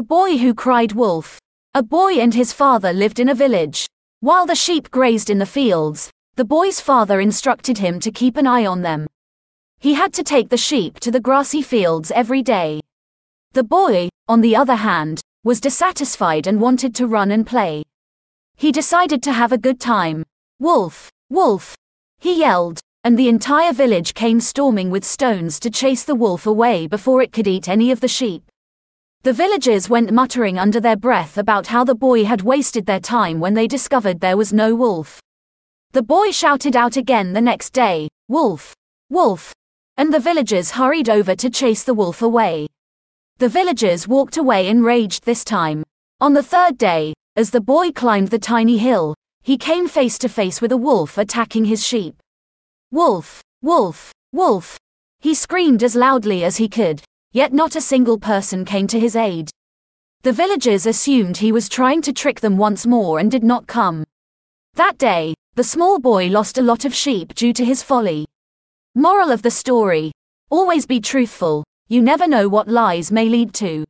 A boy who cried wolf. A boy and his father lived in a village. While the sheep grazed in the fields, the boy's father instructed him to keep an eye on them. He had to take the sheep to the grassy fields every day. The boy, on the other hand, was dissatisfied and wanted to run and play. He decided to have a good time. Wolf, wolf, he yelled, and the entire village came storming with stones to chase the wolf away before it could eat any of the sheep. The villagers went muttering under their breath about how the boy had wasted their time when they discovered there was no wolf. The boy shouted out again the next day, Wolf! Wolf! And the villagers hurried over to chase the wolf away. The villagers walked away enraged this time. On the third day, as the boy climbed the tiny hill, he came face to face with a wolf attacking his sheep. Wolf! Wolf! Wolf! He screamed as loudly as he could, Yet not a single person came to his aid. The villagers assumed he was trying to trick them once more and did not come. That day, the small boy lost a lot of sheep due to his folly. Moral of the story Always be truthful, you never know what lies may lead to.